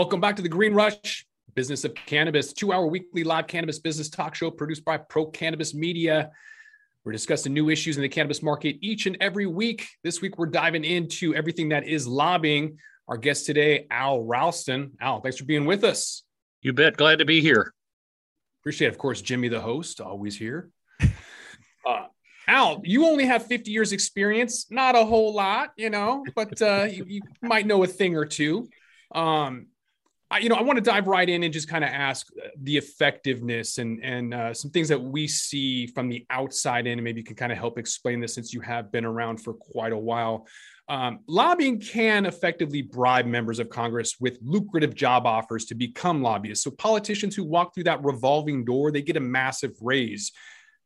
Welcome back to the Green Rush Business of Cannabis, two hour weekly live cannabis business talk show produced by Pro Cannabis Media. We're discussing new issues in the cannabis market each and every week. This week, we're diving into everything that is lobbying. Our guest today, Al Ralston. Al, thanks for being with us. You bet. Glad to be here. Appreciate, it. of course, Jimmy, the host, always here. Uh, Al, you only have 50 years experience, not a whole lot, you know, but uh, you, you, might know a thing or two. Um, I, you know, I want to dive right in and just kind of ask uh, the effectiveness and and uh, some things that we see from the outside in, and maybe you can kind of help explain this since you have been around for quite a while. Um, lobbying can effectively bribe members of Congress with lucrative job offers to become lobbyists. So politicians who walk through that revolving door, they get a massive raise.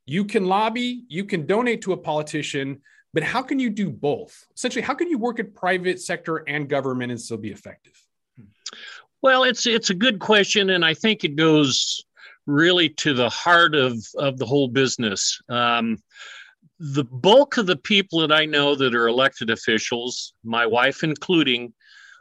You can lobby, you can donate to a politician, but how can you do both? Essentially, how can you work at private sector and government and still be effective? Well, it's it's a good question, and I think it goes really to the heart of of the whole business. Um, the bulk of the people that I know that are elected officials, my wife including,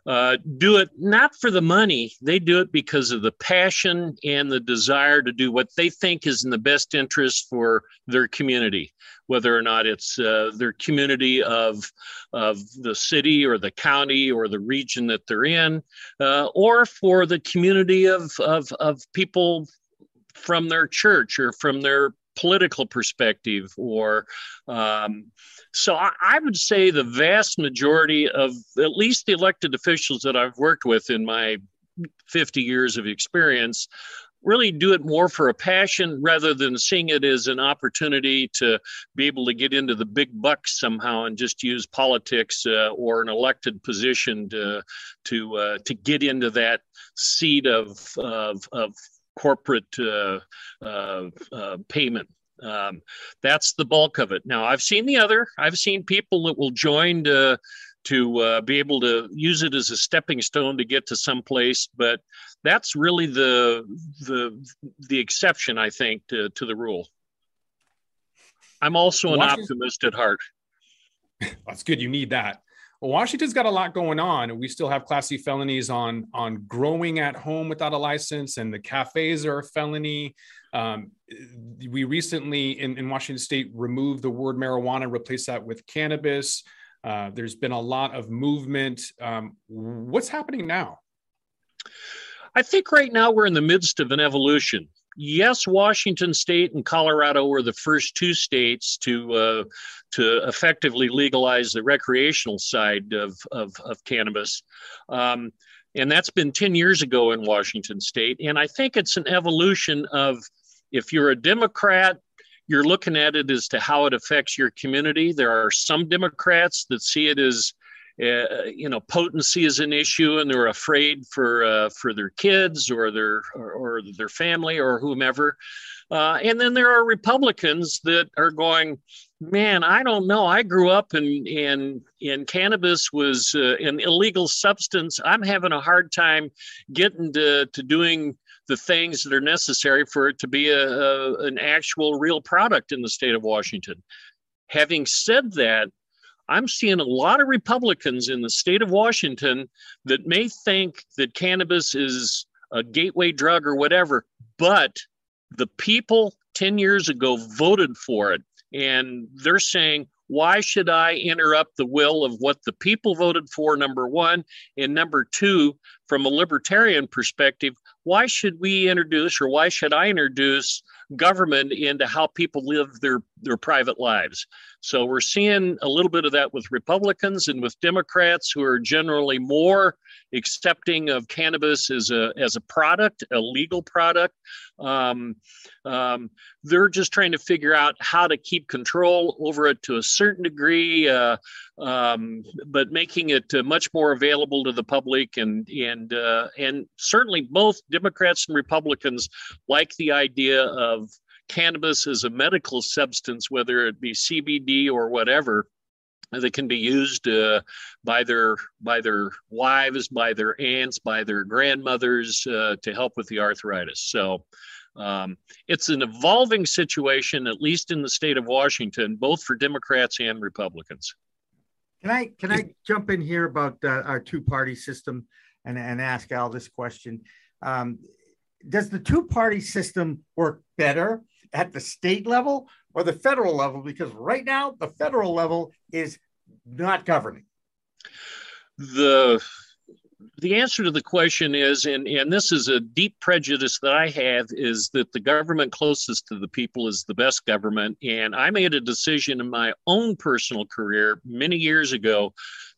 uh, do it not for the money. They do it because of the passion and the desire to do what they think is in the best interest for their community, whether or not it's uh, their community of, of the city or the county or the region that they're in, uh, or for the community of, of, of people from their church or from their political perspective or um, so I, I, would say the vast majority of at least the elected officials that I've worked with in my 50 years of experience really do it more for a passion rather than seeing it as an opportunity to be able to get into the big bucks somehow and just use politics uh, or an elected position to to uh, to get into that seat of of, of corporate uh, uh, uh payment um, that's the bulk of it. Now, I've seen the other. I've seen people that will join to to uh, be able to use it as a stepping stone to get to some place, but that's really the the the exception, I think, to, to the rule. I'm also an Washington, optimist at heart. That's good. You need that. Washington's got a lot going on. We still have Class C felonies on on growing at home without a license, and the cafes are a felony. Um, we recently in, in, Washington State removed the word marijuana, replaced that with cannabis. Uh, there's been a lot of movement. Um, what's happening now? I think right now we're in the midst of an evolution. Yes, Washington State and Colorado were the first two states to uh, to effectively legalize the recreational side of of, of cannabis. Um, and that's been 10 years ago in Washington state. And I think it's an evolution of if you're a Democrat, you're looking at it as to how it affects your community. There are some Democrats that see it as uh, you know potency is an issue and they're afraid for uh, for their kids or their or, or their family or whomever. Uh, and then there are republicans that are going man i don't know. I grew up in in in cannabis was uh, an illegal substance. I'm having a hard time getting to, to doing the things that are necessary for it to be a, a, an actual real product in the state of Washington. Having said that, I'm seeing a lot of Republicans in the state of Washington that may think that cannabis is a gateway drug or whatever, but the people 10 years ago voted for it. And they're saying, why should I interrupt the will of what the people voted for? Number one. And number two, from a libertarian perspective, why should we introduce or why should I introduce government into how people live their, their private lives? So we're seeing a little bit of that with Republicans and with Democrats who are generally more accepting of cannabis as a, as a product, a legal product. Um, um, they're just trying to figure out how to keep control over it to a certain degree, uh, um, but making it uh, much more available to the public and and uh, and certainly both Democrats and Republicans like the idea of cannabis as a medical substance, whether it be CBD or whatever, that can be used uh, by their by their wives, by their aunts, by their grandmothers uh, to help with the arthritis. So. Um, it's an evolving situation, at least in the state of Washington, both for Democrats and Republicans. Can I can I jump in here about uh, our two party system? and, and ask Al this question. Um, does the two party system work better at the state level or the federal level? Because right now, the federal level is not governing. The the answer to the question is, and, and this is a deep prejudice that I have, is that the government closest to the people is the best government. And I made a decision in my own personal career many years ago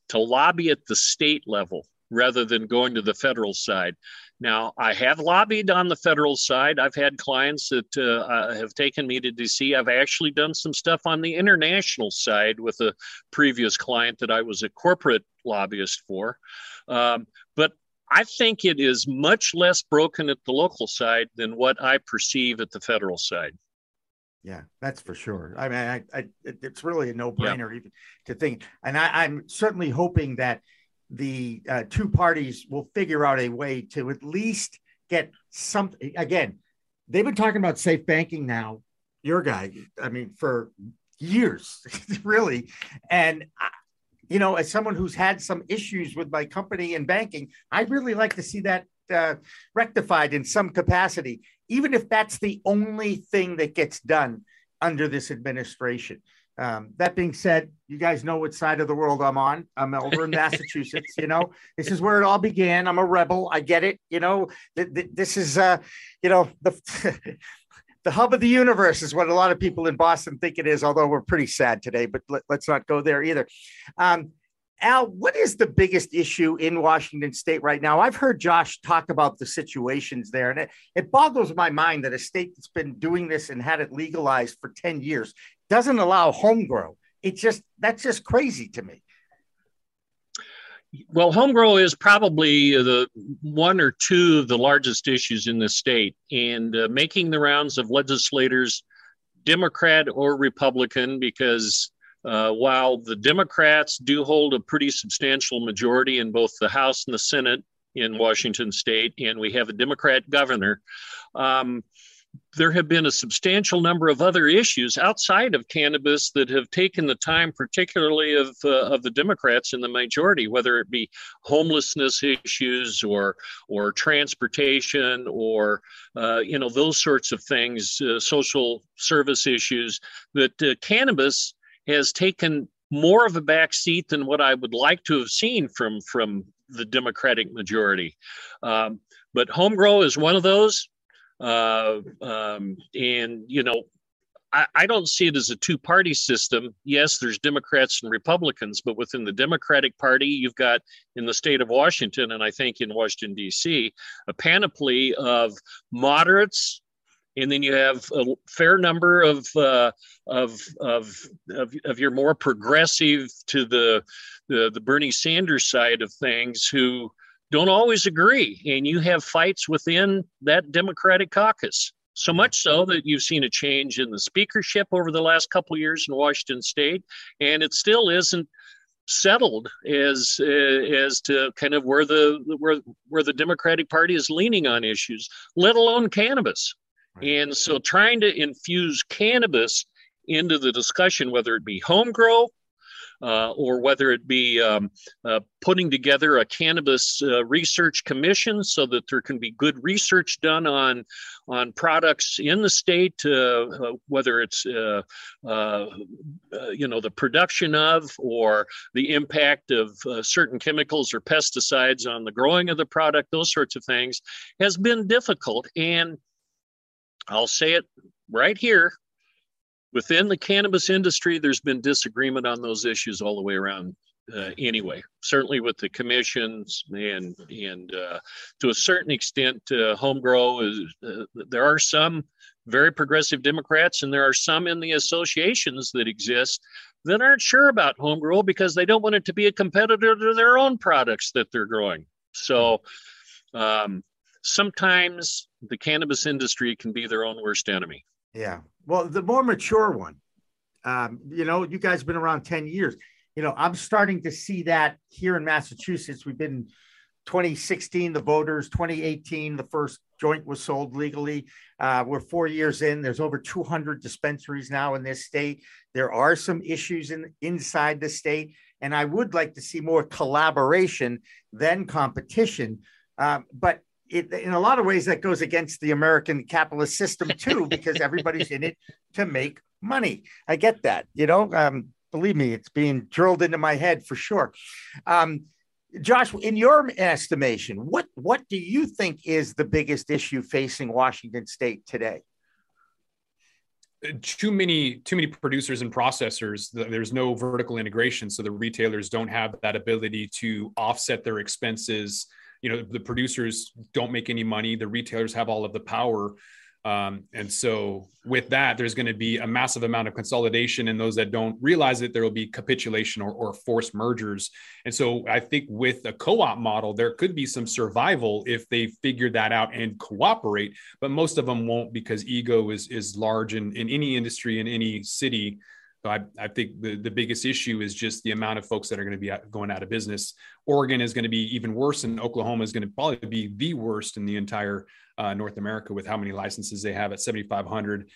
to lobby at the state level rather than going to the federal side. Now, I have lobbied on the federal side. I've had clients that uh, uh have taken me to DC. I've actually done some stuff on the international side with a previous client that I was a corporate lobbyist for. Um, but I think it is much less broken at the local side than what I perceive at the federal side. Yeah, that's for sure. I mean, I, I, it's really a no-brainer yeah. even to think, and I, am certainly hoping that the uh, two parties will figure out a way to at least get something. Again, they've been talking about safe banking now. Your guy, I mean, for years, really, and you know, as someone who's had some issues with my company and banking, I'd really like to see that uh, rectified in some capacity, even if that's the only thing that gets done under this administration. Um, that being said, you guys know what side of the world I'm on. I'm over in Massachusetts. You know, this is where it all began. I'm a rebel. I get it. You know, th- th- this is, uh, you know, the the hub of the universe is what a lot of people in Boston think it is, although we're pretty sad today, but let, us not go there either. Um, Al, what is the biggest issue in Washington state right now? I've heard Josh talk about the situations there, and it, it boggles my mind that a state that's been doing this and had it legalized for 10 years doesn't allow home grow. It just, that's just crazy to me. Well, home grow is probably the one or two of the largest issues in the state, and uh, making the rounds of legislators, Democrat or Republican, because uh, while the Democrats do hold a pretty substantial majority in both the House and the Senate in Washington state, and we have a Democrat governor, um, there have been a substantial number of other issues outside of cannabis that have taken the time, particularly of, uh, of the Democrats in the majority, whether it be homelessness issues or or transportation or uh, you know those sorts of things, uh, social service issues. That uh, cannabis has taken more of a back seat than what I would like to have seen from from the Democratic majority. Um, but home grow is one of those um, and, you know, I, I don't see it as a two party system. Yes, there's Democrats and Republicans, but within the Democratic Party, you've got in the state of Washington, and I think in Washington, D.C., a panoply of moderates and then you have a fair number of, uh, of, of, of, of, your more progressive to the, the, the Bernie Sanders side of things who don't always agree. And you have fights within that Democratic caucus. So much so that you've seen a change in the speakership over the last couple years in Washington State, and it still isn't settled as uh, as to kind of where the where where the Democratic Party is leaning on issues, let alone cannabis. Right. And so, trying to infuse cannabis into the discussion, whether it be home grow uh, or whether it be um, uh, putting together a cannabis uh, research commission so that there can be good research done on on products in the state, uh, whether it's uh, you know the production of or the impact of certain chemicals or pesticides on the growing of the product, those sorts of things, has been difficult. And I'll say it right here within the cannabis industry, there's been disagreement on those issues all the way around. Uh, anyway, certainly with the commissions and and uh, to a certain extent, uh, home grow is uh, there are some very progressive Democrats and there are some in the associations that exist that aren't sure about home grow because they don't want it to be a competitor to their own products that they're growing. So um, sometimes the cannabis industry can be their own worst enemy. Yeah. Well, the more mature one, um, you know, you guys have been around 10 years. You know, I'm starting to see that here in Massachusetts. We've been 2016, the voters, 2018, the first joint was sold legally. Uh, we're four years in. There's over 200 dispensaries now in this state. There are some issues in inside the state, and I would like to see more collaboration than competition. Um, but it, in a lot of ways, that goes against the American capitalist system too, because everybody's in it to make money. I get that, you know. Um, believe me, it's being drilled into my head for sure. Um, Josh, in your estimation, what what do you think is the biggest issue facing Washington State today? Too many too many producers and processors. There's no vertical integration, so the retailers don't have that ability to offset their expenses. You know, the producers don't make any money. The retailers have all of the power. Um, and so, with that, there's going to be a massive amount of consolidation, and those that don't realize it, there will be capitulation or, or forced mergers. And so, I think with a co-op model, there could be some survival if they figure that out and cooperate. But most of them won't because ego is is large in, in any industry in any city. So I, I think the, the biggest issue is just the amount of folks that are going to be going out of business. Oregon is going to be even worse, and Oklahoma is going to probably be the worst in the entire uh, North America with how many licenses they have at 7,500.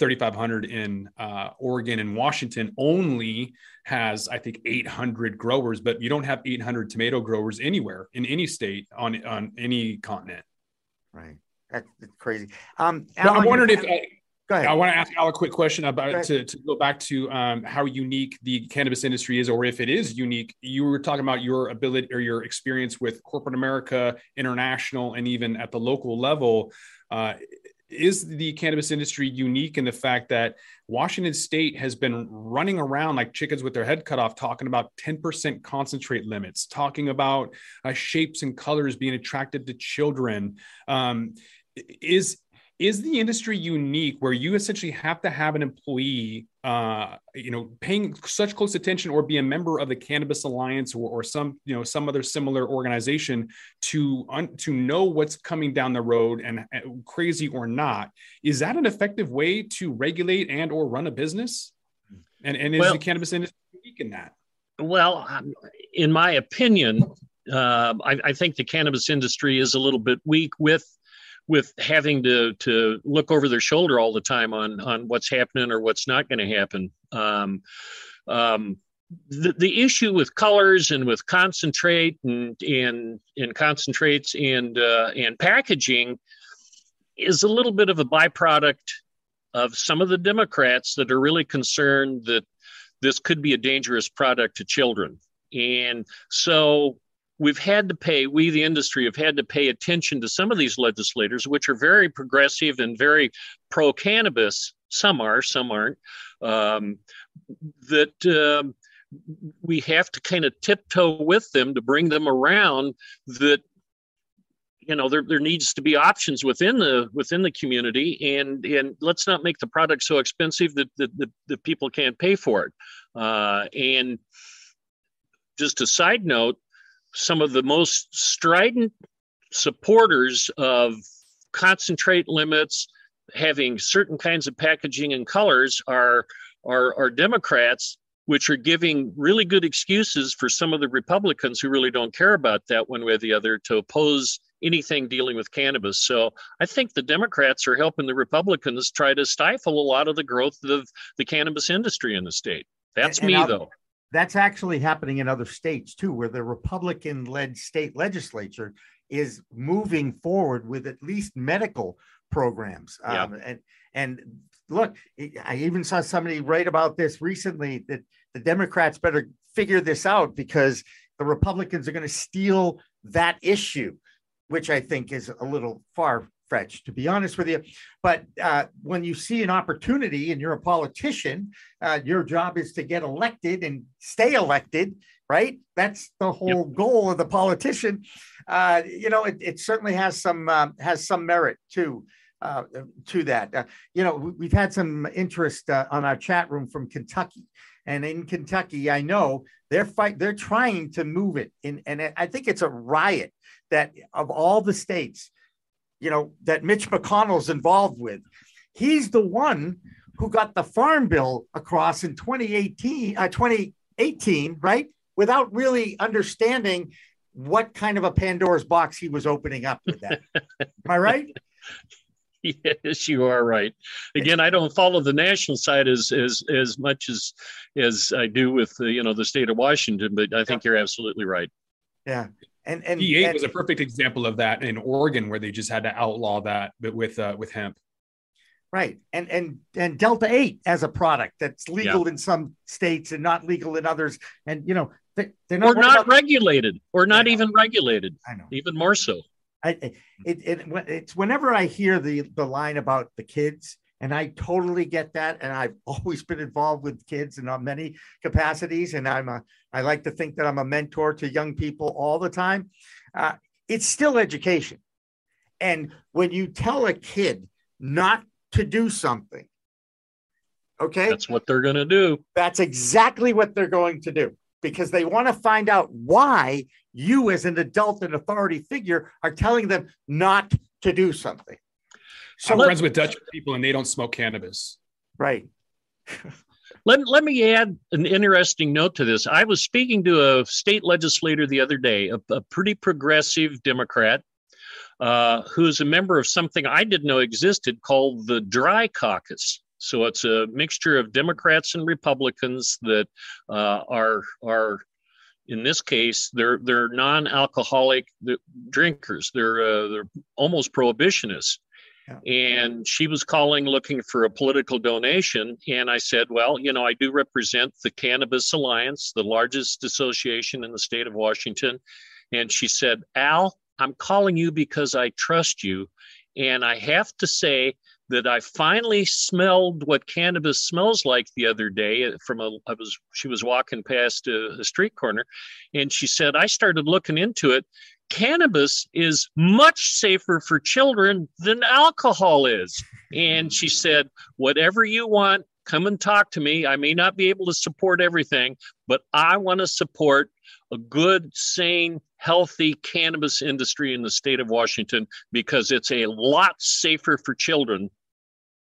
3,500 in uh, Oregon and Washington only has, I think, 800 growers, but you don't have 800 tomato growers anywhere in any state on on any continent. Right, that's, crazy. Um, Alan, I'm wondering if uh, I want to ask Al a quick question about to, to go back to um, how unique the cannabis industry is, or if it is unique. You were talking about your ability or your experience with corporate America, international, and even at the local level. Uh, is the cannabis industry unique in the fact that Washington state has been running around like chickens with their head cut off, talking about 10% concentrate limits, talking about uh, shapes and colors being attractive to children? Um, is is the industry unique where you essentially have to have an employee uh, you know paying such close attention or be a member of the cannabis alliance or, or some you know some other similar organization to un, to know what's coming down the road and uh, crazy or not? Is that an effective way to regulate and or run a business? And and is well, the cannabis industry unique in that? Well um, in my opinion uh, I, I think the cannabis industry is a little bit weak with with having to to look over their shoulder all the time on on what's happening or what's not going to happen. Um, um, the, the issue with colors and with concentrate and and, and concentrates and uh, and packaging is a little bit of a byproduct of some of the Democrats that are really concerned that this could be a dangerous product to children. And so we've had to pay, we, the industry, have had to pay attention to some of these legislators, which are very progressive and very pro cannabis. Some are, some aren't. Um, that um, we have to kind of tiptoe with them to bring them around that you know there, there needs to be options within the within the community and and let's not make the product so expensive that that, that, that people can't pay for it uh, and just a side note some of the most strident supporters of concentrate limits, having certain kinds of packaging and colors are, are, are Democrats, which are giving really good excuses for some of the Republicans who really don't care about that one way or the other to oppose anything dealing with cannabis. So I think the Democrats are helping the Republicans try to stifle a lot of the growth of the cannabis industry in the state. That's and, and me, I'll, though. That's actually happening in other states too, where the Republican led state legislature is moving forward with at least medical programs. Yeah. Um, and, and look, I even saw somebody write about this recently that the Democrats better figure this out because the Republicans are going to steal that issue, which I think is a little far fetch, to be honest with you. But uh, when you see an opportunity and you're a politician, uh, your job is to get elected and stay elected, right? That's the whole yep. goal of the politician. Uh, you know, it, it, certainly has some uh, has some merit too. Uh, to that, uh, you know, we've had some interest on our chat room from Kentucky, and in Kentucky, I know they're fight they're trying to move it in, and I think it's a riot that of all the states you know, that Mitch McConnell's involved with. He's the one who got the farm bill across in 2018, uh, 2018, right? Without really understanding what kind of a Pandora's box he was opening up with that. Am I right? Yes, you are right. Again, I don't follow the national side as as as much as as I do with the, you know the state of Washington, but I think you're absolutely right. Yeah, and and E8 and- was a perfect example of that in Oregon, where they just had to outlaw that, but with uh, with hemp. Right. And and and Delta 8 as a product that's legal in some states and not legal in others. And you know, they, they're not Or not about- regulated, or not Yeah. even regulated, I know. even more so. I, I- it, it it's whenever I hear the the line about the kids, and I totally get that. And I've always been involved with kids in many capacities, and I'm a I like to think that I'm a mentor to young people all the time. Uh, it's still education, and when you tell a kid not to do something, okay, That's what they're going to do. that's exactly what they're going to do because they want to find out why you, as an adult and authority figure, are telling them not to do something. So, I'm friends with Dutch people, and they don't smoke cannabis. right. Let, let me add an interesting note to this. I was speaking to a state legislator the other day, a, a pretty progressive Democrat, uh, who's a member of something I didn't know existed called the Dry Caucus. So it's a mixture of Democrats and Republicans that uh, are are in this case they're they're non-alcoholic drinkers. They're uh, they're almost prohibitionists. And she was calling looking for a political donation. And I said, Well, you know, I do represent the Cannabis Alliance, the largest association in the state of Washington. And she said, Al, I'm calling you because I trust you. And I have to say that I finally smelled what cannabis smells like the other day uh, from a I was she was walking past a, a street corner and she said I started looking into it cannabis is much safer for children than alcohol is. And she said, whatever you want, come and talk to me. I may not be able to support everything, but I want to support a good, sane, healthy cannabis industry in the state of Washington because it's a lot safer for children.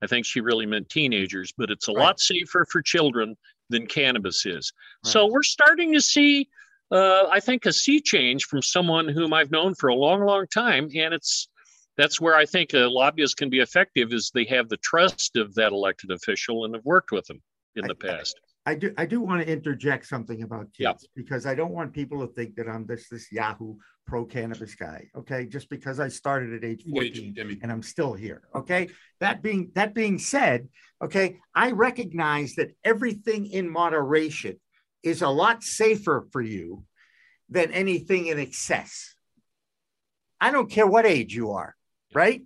I think she really meant teenagers, but it's a Right. lot safer for children than cannabis is. Right. So we're starting to see uh, I think a sea change from someone whom I've known for a long, long time, and it's that's where I think a lobbyist can be effective is they have the trust of that elected official and have worked with them in the I- past. I do I do want to interject something about kids Yeah. because I don't want people to think that I'm this this Yahoo pro cannabis guy. Okay. Just because I started at age 14 Jimmy. and I'm still here. Okay. That being that being said, okay, I recognize that everything in moderation is a lot safer for you than anything in excess. I don't care what age you are, right?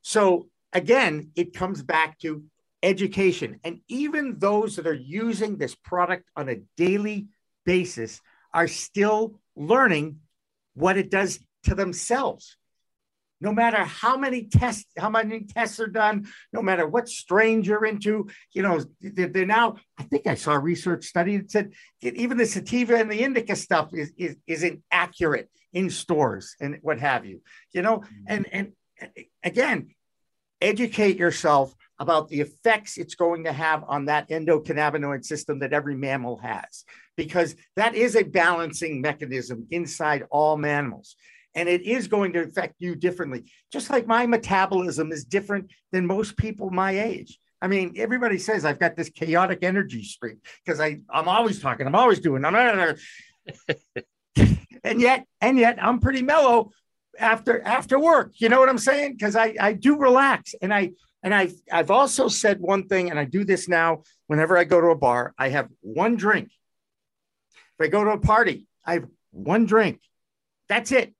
So again, it comes back to education. And even those that are using this product on a daily basis are still learning what it does to themselves. No matter how many tests, how many tests are done, no matter what strain you're into, you know, they're, now. I think I saw a research study that said even the sativa and the indica stuff is, is isn't accurate in stores and what have you. You know, mm-hmm. and and again, educate yourself about the effects it's going to have on that endocannabinoid system that every mammal has, because that is a balancing mechanism inside all mammals. And it is going to affect you differently, just like my metabolism is different than most people my age. I mean, everybody says I've got this chaotic energy streak because I'm always talking, I'm always doing, I'm not. and yet and yet I'm pretty mellow after after work. You know what I'm saying? Because I I do relax and I and I I've also said one thing, and I do this now whenever I go to a bar. I have one drink. I go to a party, I have one drink. That's it.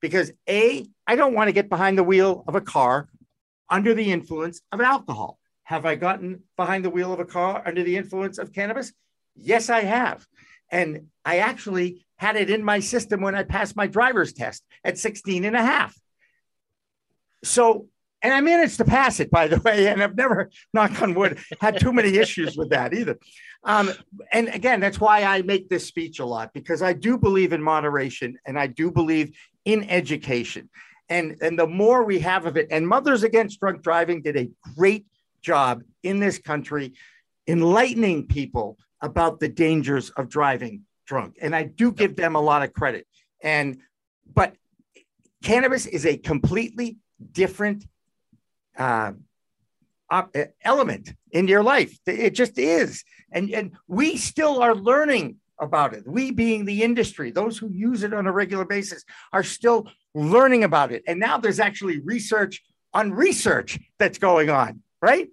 Because a I don't want to get behind the wheel of a car under the influence of alcohol. Have I gotten behind the wheel of a car under the influence of cannabis? Yes, I have. And I actually had it in my system when I passed my driver's test at 16 and a half. So, and I managed to pass it, by the way, and I've never, knock on wood, had too many issues with that either. Um, and again, that's why I make this speech a lot because I do believe in moderation and I do believe in education. And, and the more we have of it, and Mothers Against Drunk Driving did a great job in this country enlightening people about the dangers of driving drunk. And I do give them a lot of credit. And, but cannabis is a completely different uh, element in your life. It just is. And, and we still are learning about it. We, being the industry, those who use it on a regular basis, are still learning about it. And now there's actually research on research that's going on, right?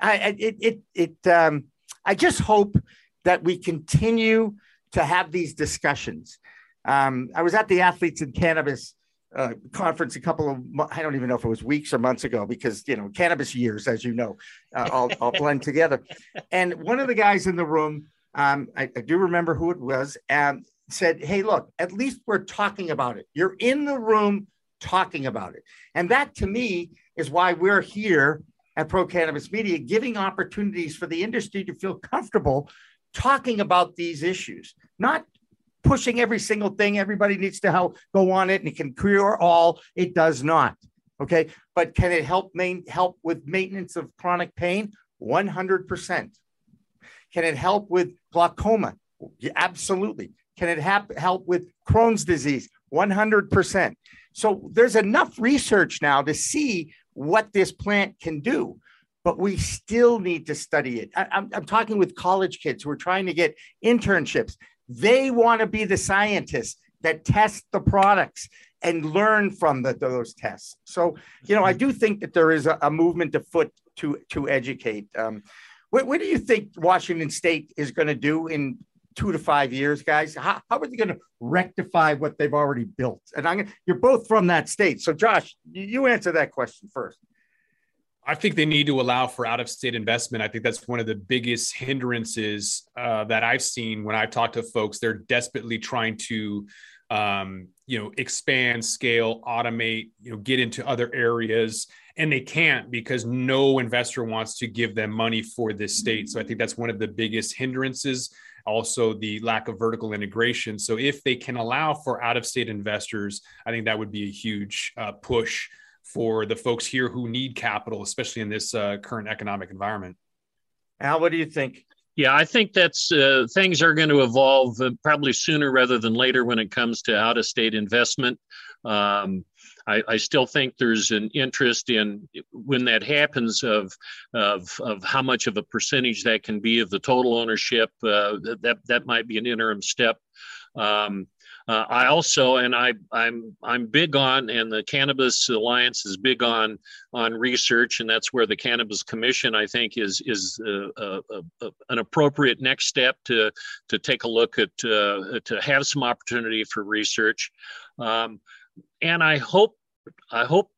I, it, it, it, um, I just hope that we continue to have these discussions. Um, I was at the Athletes in Cannabis uh, conference a couple of I don't even know if it was weeks or months ago because you know cannabis years, as you know, uh, all, all blend together. And one of the guys in the room, um, I, I, do remember who it was, and said, "Hey, look, at least we're talking about it. You're in the room talking about it, and that to me is why we're here at Pro Cannabis Media, giving opportunities for the industry to feel comfortable talking about these issues, not pushing every single thing. Everybody needs to help go on it and it can cure all. It does not. Okay. But can it help main, help with maintenance of chronic pain? 100%. Can it help with glaucoma? Absolutely. Can it hap- help with Crohn's disease? 100%. So there's enough research now to see what this plant can do, but we still need to study it. I, am I'm talking with college kids who are trying to get internships. They want to be the scientists that test the products and learn from the, those tests. So, you know, I do think that there is a, a movement afoot to to educate. Um, what, what, do you think Washington State is going to do in two to five years, guys? How, how are they going to rectify what they've already built? And I'm you're both from that state, so Josh, you answer that question first. I think they need to allow for out of state investment. I think that's one of the biggest hindrances uh, that I've seen when I've talked to folks. They're desperately trying to, um, you know, expand, scale, automate, you know, get into other areas, and they can't because no investor wants to give them money for this state. So I think that's one of the biggest hindrances. Also, the lack of vertical integration. So if they can allow for out of state investors, I think that would be a huge uh, push for the folks here who need capital, especially in this uh, current economic environment. Al, what do you think? Yeah, I think that's uh, things are going to evolve uh, probably sooner rather than later when it comes to out of state investment. Um, I, I, still think there's an interest in when that happens of, of, of how much of a percentage that can be of the total ownership. Uh, that, that might be an interim step. Um, uh, I also, and I, I'm I'm big on, and the Cannabis Alliance is big on on research, and that's where the Cannabis Commission, I think, is is uh, uh, uh an appropriate next step to to take a look at uh, to have some opportunity for research, um, and I hope I hope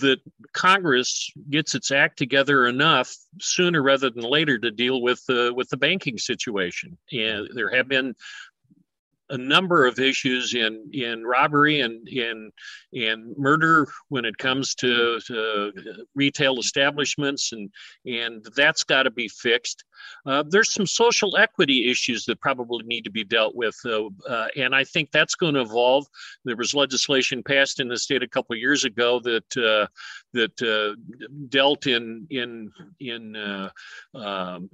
that Congress gets its act together enough sooner rather than later to deal with the with the banking situation. And there have been a number of issues in in robbery and in in murder when it comes to, to retail establishments and and that's got to be fixed. Uh, there's some social equity issues that probably need to be dealt with uh, uh, and i think that's going to evolve. There was legislation passed in the state a couple years ago that uh, that uh, dealt in in in uh, um,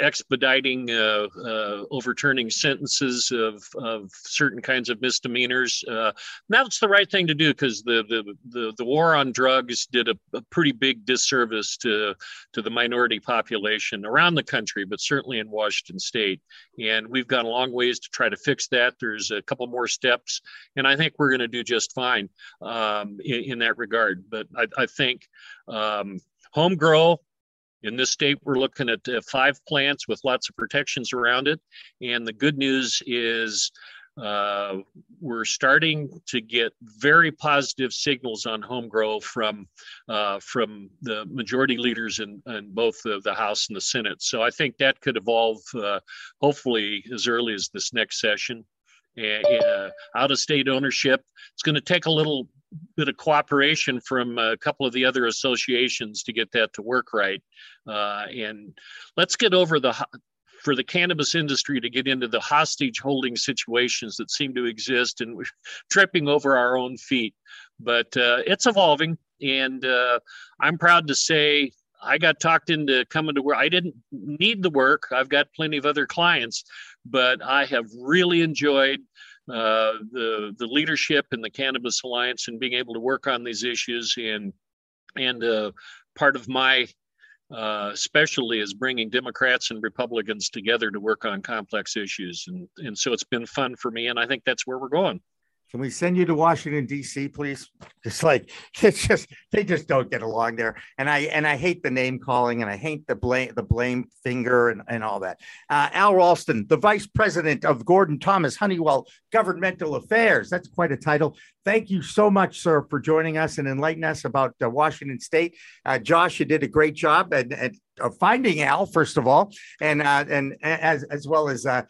expediting uh, uh, overturning sentences of, of certain kinds of misdemeanors. Uh, that's the right thing to do because the, the, the, the, war on drugs did a, a, pretty big disservice to, to the minority population around the country, but certainly in Washington state. And we've got a long ways to try to fix that. There's a couple more steps, and I think we're going to do just fine um, in, in, that regard. But I, I think um, home grow in this state, we're looking at uh, five plants with lots of protections around it. And the good news is uh, we're starting to get very positive signals on home grow from uh, from the majority leaders in, in both the, the, House and the Senate. So I think that could evolve uh, hopefully as early as this next session. Uh, out of state ownership. It's going to take a little bit of cooperation from a couple of the other associations to get that to work right. Uh, and let's get over the for the cannabis industry to get into the hostage holding situations that seem to exist and we're tripping over our own feet. But uh, it's evolving, and uh, I'm proud to say I got talked into coming to work. I didn't need the work. I've got plenty of other clients, but I have really enjoyed uh, the the leadership in the Cannabis Alliance and being able to work on these issues. And and uh, part of my uh, specialty is bringing Democrats and Republicans together to work on complex issues. And and so it's been fun for me, and I think that's where we're going. Can we send you to Washington D.C., please? It's like it's just they just don't get along there, and I and I hate the name calling, and I hate the blame the blame finger and, and all that. Uh, Al Ralston, the Vice President of Gordon Thomas Honeywell Governmental Affairs. That's quite a title. Thank you so much, sir, for joining us and enlightening us about uh, Washington State. Uh, Josh, you did a great job at, at finding Al, first of all, and uh, and as as well as uh,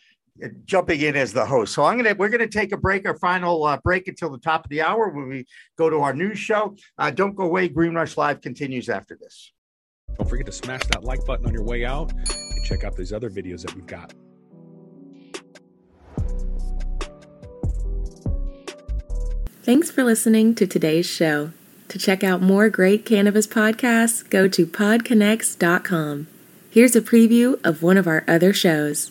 jumping in as the host. So I'm gonna we're gonna take a break, our final uh, break until the top of the hour when we go to our news show. Uh, don't go away. Green Rush Live continues after this. Don't forget to smash that like button on your way out and check out these other videos that we've got. Thanks for listening to today's show. To check out more great cannabis podcasts, go to podconnects.com. Here's a preview of one of our other shows.